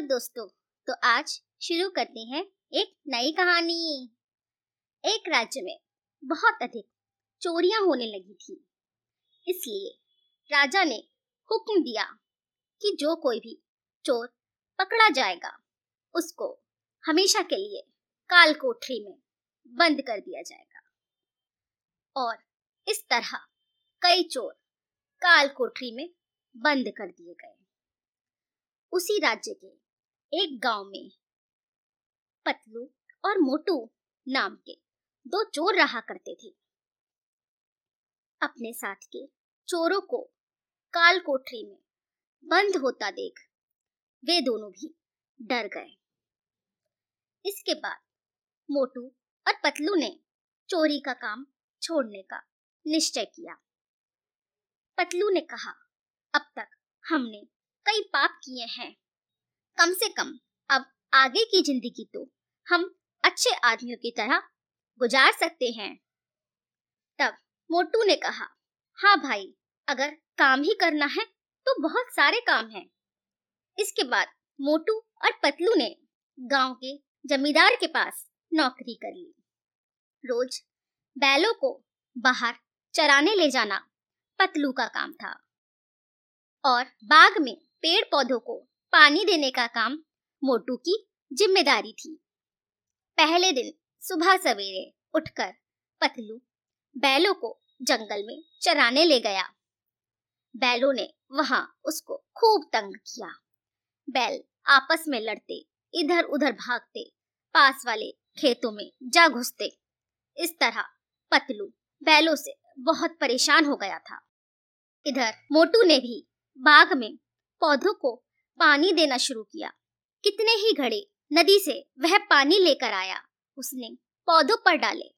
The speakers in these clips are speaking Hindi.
दोस्तों। तो आज शुरू करते हैं एक नई कहानी। एक राज्य में बहुत अधिक चोरियाँ होने लगी थी। इसलिए राजा ने हुक्म दिया कि जो कोई भी चोर पकड़ा जाएगा, उसको हमेशा के लिए काल कोठरी में बंद कर दिया जाएगा। और इस तरह कई चोर काल कोठरी में बंद कर दिए गए। उसी राज्य के एक गाँव में। पतलू और मोटू नाम के दो चोर रहा करते थे। अपने साथ के चोरों को काल कोठरी में बंद होता देख वे दोनों भी डर गए। इसके बाद मोटू और पतलू ने चोरी का काम छोड़ने का निश्चय किया। पतलू ने कहा, अब तक हमने कई पाप किए हैं। कम से कम, अब आगे की ज़िंदगी तो हम अच्छे आदमियों की तरह गुजार सकते हैं। तब मोटू ने कहा हाँ भाई, अगर काम ही करना है तो बहुत सारे काम हैं। इसके बाद मोटू और पतलू ने गाँव के जमींदार के पास नौकरी कर ली। रोज बैलों को बाहर चराने ले जाना पतलू का काम था और बाग में पेड़ पौधों को पानी देने का काम मोटू की ज़िम्मेदारी थी। पहले दिन सुबह सवेरे उठकर पतलू बैलों को जंगल में चराने ले गया। बैलों ने वहाँ उसको खूब तंग किया। बैल आपस में लड़ते इधर उधर भागते, पास वाले खेतों में जा घुसते। इस तरह पतलू बैलों से बहुत परेशान हो गया था। इधर मोटू ने भी बाग में पौधों को पानी देना शुरू किया। कितने ही घड़े, नदी से वह पानी लेकर आया। उसने पौधों पर डाले,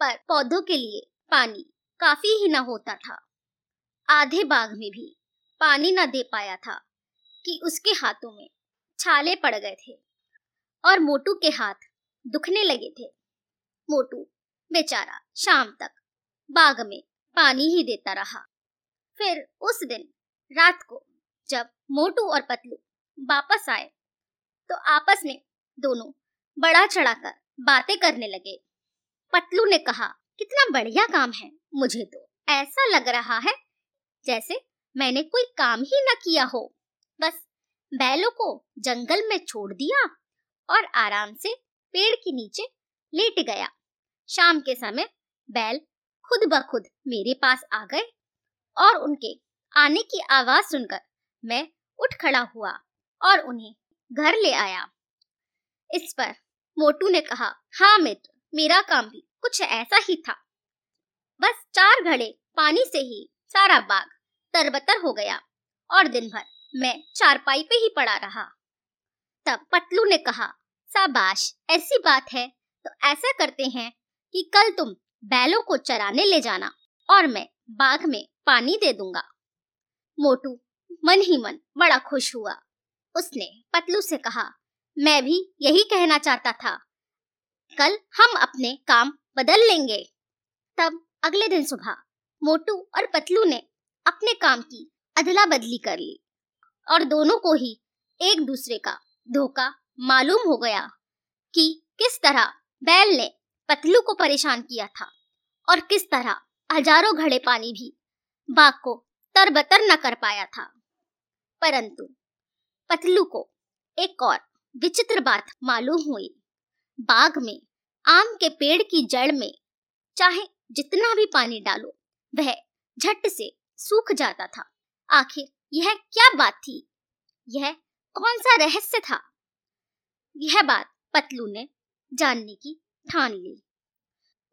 पर पौधों के लिए पानी काफ़ी ही न होता था। आधे बाग में भी पानी न दे पाया था कि उसके हाथों में छाले पड़ गए थे और मोटू के हाथ दुखने लगे थे। मोटू बेचारा शाम तक बाग में पानी ही देता रहा। फिर उस दिन रात को जब मोटू और पतलू वापस आए तो आपस में दोनों बड़ा चढ़ाकर बातें करने लगे। पतलू ने कहा, कितना बढ़िया काम है, मुझे तो ऐसा लग रहा है जैसे मैंने कोई काम ही न किया हो। बस बैलों को जंगल में छोड़ दिया और आराम से पेड़ के नीचे लेट गया। शाम के समय बैल खुद ब खुद मेरे पास आ गए और उनके आने की आवाज़ सुनकर मैं उठ खड़ा हुआ और उन्हें घर ले आया। इस पर मोटू ने कहा हाँ मित्र, मेरा काम भी कुछ ऐसा ही था। बस चार घड़े पानी से ही सारा बाग तरबतर हो गया और दिन भर मैं चारपाई पे ही पड़ा रहा। तब पतलू ने कहा साबाश ऐसी बात है तो ऐसा करते हैं कि कल तुम बैलों को चराने ले जाना और मैं बाग में पानी दे दूँगा। मोटू मन ही मन बड़ा खुश हुआ। उसने पतलू से कहा, मैं भी यही कहना चाहता था। कल हम अपने काम बदल लेंगे। तब अगले दिन सुबह मोटू और पतलू ने अपने काम की अदला बदली कर ली और दोनों को ही एक दूसरे का धोखा मालूम हो गया कि किस तरह बैल ने पतलू को परेशान किया था और किस तरह हज़ारों घड़े पानी भी बाघ को तरबतर न कर पाया था। परंतु पतलू को एक और विचित्र बात मालूम हुई। बाग में आम के पेड़ की जड़ में चाहे जितना भी पानी डालो, वह झट से सूख जाता था। आखिर यह क्या बात थी? यह कौन सा रहस्य था? यह बात पतलू ने जानने की ठान ली।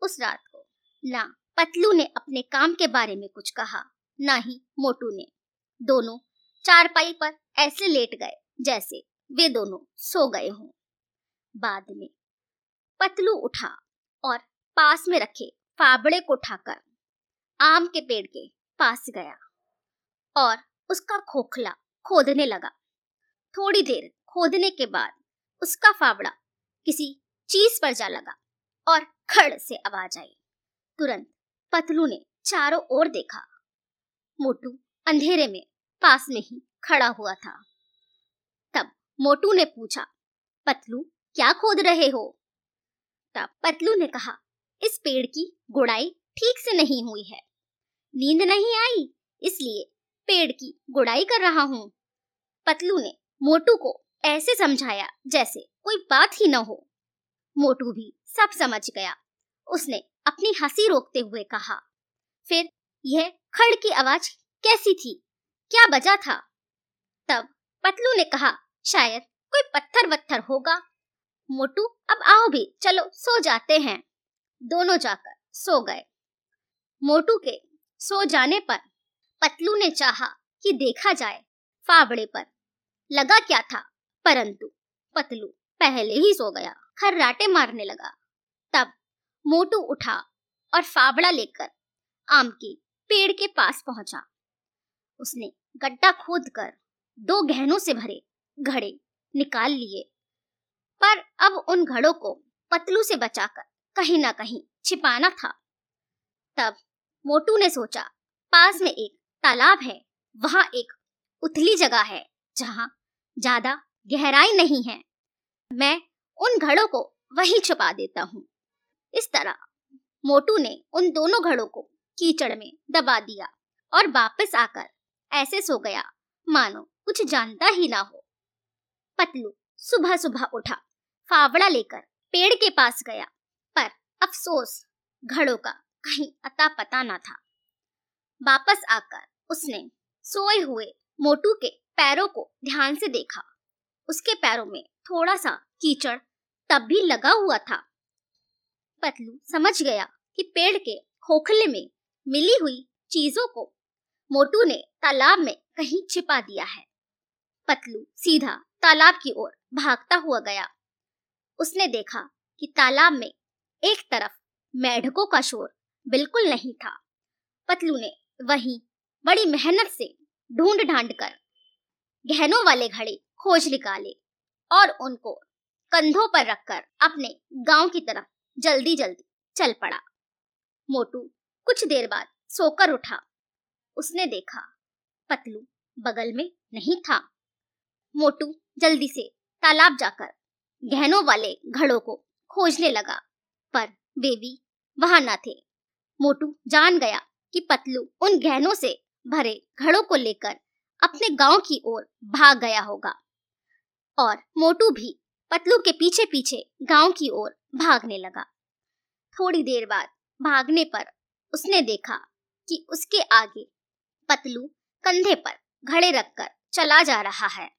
उस रात को ना पतलू ने अपने काम के बारे में कुछ कहा, ना ही मोटू ने। दोनों चारपाई पर ऐसे लेट गए जैसे वे दोनों सो गए हों। बाद में पतलू उठा और पास में रखे फाबड़े को उठाकर आम के पेड़ के पास गया और उसका खोखला खोदने लगा। थोड़ी देर खोदने के बाद उसका फावड़ा किसी चीज़ पर जा लगा और खड़ से आवाज़ आई। तुरंत पतलू ने चारों ओर देखा। मोटू अंधेरे में पास में ही खड़ा हुआ था। तब मोटू ने पूछा, पतलू, क्या खोद रहे हो? तब पतलू ने कहा, इस पेड़ की गुड़ाई ठीक से नहीं हुई है। नींद नहीं आई, इसलिए पेड़ की गुड़ाई कर रहा हूँ। पतलू ने मोटू को ऐसे समझाया जैसे कोई बात ही न हो। मोटू भी सब समझ गया। उसने अपनी हँसी रोकते हुए कहा, फिर यह खड़ की आवाज़ कैसी थी? क्या बजा था? तब पतलू ने कहा, शायद कोई पत्थर वत्थर होगा। मोटू, अब आओ भी, चलो, सो जाते हैं। दोनों जाकर सो गए। मोटू के सो जाने पर पतलू ने चाहा कि देखा जाए फावड़े पर। लगा क्या था? परंतु पतलू पहले ही सो गया, खर्राटे मारने लगा। तब मोटू उठा और फावड़ा लेकर आम के पेड़ के पास पहुँचा। उसने गड्ढा खोद कर दो गहनों से भरे घड़े निकाल लिए। पर अब उन घड़ों को पतलू से बचाकर कहीं ना कहीं छिपाना था। तब मोटू ने सोचा, पास में एक तालाब है, वहाँ एक उथली जगह है, जहाँ ज़्यादा गहराई नहीं है। मैं उन घड़ों को वहीं छुपा देता हूँ। इस तरह मोटू ने उन दोनों घड़ों को कीचड़ में दबा दिया और वापस आकर ऐसे सो गया। मानो कुछ जानता ही ना हो। पतलू सुबह सुबह उठा, फावड़ा लेकर पेड़ के पास गया। पर अफसोस, घड़ों का कहीं अता पता ना था। वापस आकर उसने सोए हुए मोटू के पैरों को ध्यान से देखा। उसके पैरों में थोड़ा सा कीचड़ तब भी लगा हुआ था। पतलू समझ गया कि पेड़ के खोखले में मिली हुई चीज़ों को मोटू ने तालाब में कहीं छिपा दिया है। पतलू सीधा तालाब की ओर भागता हुआ गया। उसने देखा कि तालाब में एक तरफ़ मेढकों का शोर बिल्कुल नहीं था। पतलू ने वहीं बड़ी मेहनत से ढूंढ ढांड कर गहनों वाले घड़े खोज निकाले और उनको कंधों पर रखकर अपने गाँव की तरफ़ जल्दी जल्दी चल पड़ा। मोटू कुछ देर बाद सोकर उठा। उसने देखा पतलू बगल में नहीं था। मोटू जल्दी से तालाब जाकर गहनों वाले घड़ों को खोजने लगा, पर बेबी वहाँ न थे। मोटू जान गया कि पतलू उन गहनों से भरे घड़ों को लेकर अपने गाँव की ओर भाग गया होगा, और मोटू भी पतलू के पीछे पीछे गाँव की ओर भागने लगा। थोड़ी देर बाद भागने पर उसने देखा कि उसके आगे पतलू कंधे पर घड़े रखकर चला जा रहा है।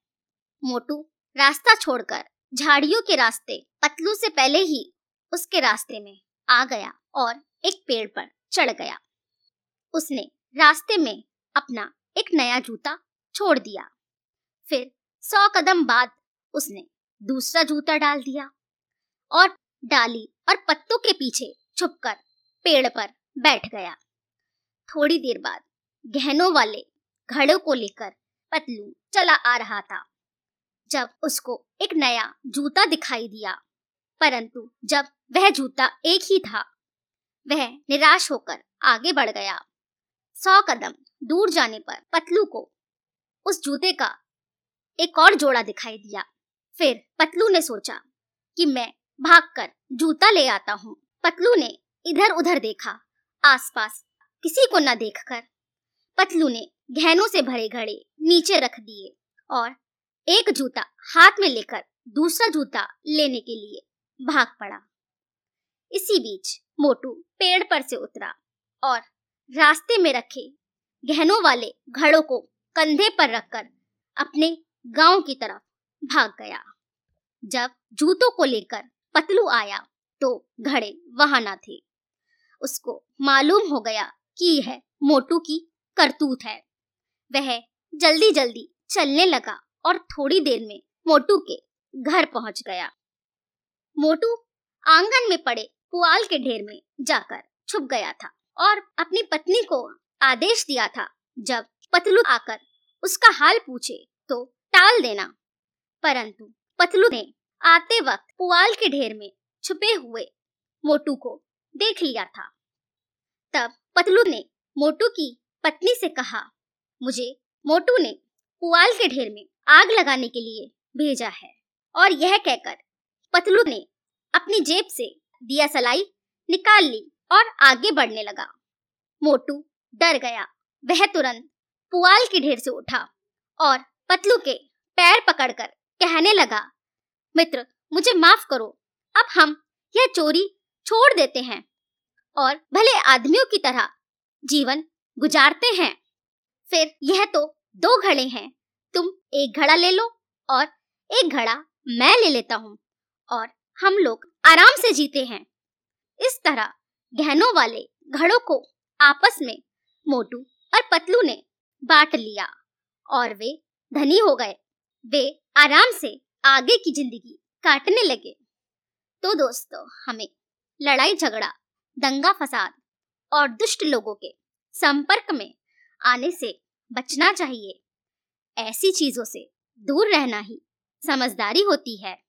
मोटू रास्ता छोड़कर झाड़ियों के रास्ते पतलू से पहले ही उसके रास्ते में आ गया और एक पेड़ पर चढ़ गया। उसने रास्ते में अपना एक नया जूता छोड़ दिया। फिर सौ कदम बाद उसने दूसरा जूता डाल दिया और डाली और पत्तों के पीछे छुपकर पेड़ पर बैठ गया। थोड़ी देर बाद गहनों वाले घड़ों को लेकर पतलू चला आ रहा था। जब उसको एक नया जूता दिखाई दिया, परंतु जब वह जूता एक ही था, वह निराश होकर आगे बढ़ गया। सौ कदम दूर जाने पर पतलू को उस जूते का एक और जोड़ा दिखाई दिया। फिर पतलू ने सोचा कि मैं भागकर जूता ले आता हूँ। पतलू ने इधर उधर देखा, आसपास किसी को न देखकर। पतलू ने गहनों से भरे घड़े नीचे रख दिए और एक जूता हाथ में लेकर दूसरा जूता लेने के लिए भाग पड़ा। इसी बीच मोटू पेड़ पर से उतरा और रास्ते में रखे गहनों वाले घड़ों को कंधे पर रखकर अपने गाँव की तरफ़ भाग गया। जब जूतों को लेकर पतलू आया तो घड़े वहाँ ना थे। उसको मालूम हो गया कि यह मोटू की करतूत है। वह जल्दी जल्दी चलने लगा और थोड़ी देर में मोटू के घर पहुँच गया। मोटू आँगन में पड़े पुआल के ढेर में जाकर छुप गया था और अपनी पत्नी को आदेश दिया था, जब पतलू आकर उसका हाल पूछे तो टाल देना। परंतु पतलू ने आते वक्त पुआल के ढेर में छुपे हुए मोटू को देख लिया था। तब पतलू ने मोटू की पत्नी से कहा मुझे मोटू ने पुआल के ढेर में आग लगाने के लिए भेजा है और यह कहकर पतलू ने अपनी जेब से दिया सलाई निकाल ली और आगे बढ़ने लगा। मोटू डर गया। वह तुरंत पुआल के ढेर से उठा और पतलू के पैर पकड़कर कहने लगा, मित्र, मुझे माफ़ करो। अब हम यह चोरी छोड़ देते हैं और भले आदमियों की तरह जीवन गुजारते हैं। फिर यह तो दो घड़े हैं। तुम एक घड़ा ले लो और एक घड़ा मैं ले लेता हूँ और हम लोग आराम से जीते हैं। इस तरह गहनों वाले घड़ों को आपस में मोटू और पतलू ने बांट लिया और वे धनी हो गए। वे आराम से आगे की ज़िंदगी काटने लगे। तो दोस्तों, हमें लड़ाई झगड़ा, दंगा फसाद और दुष्ट लोगों के संपर्क में आने से बचना चाहिए। ऐसी चीज़ों से दूर रहना ही समझदारी होती है।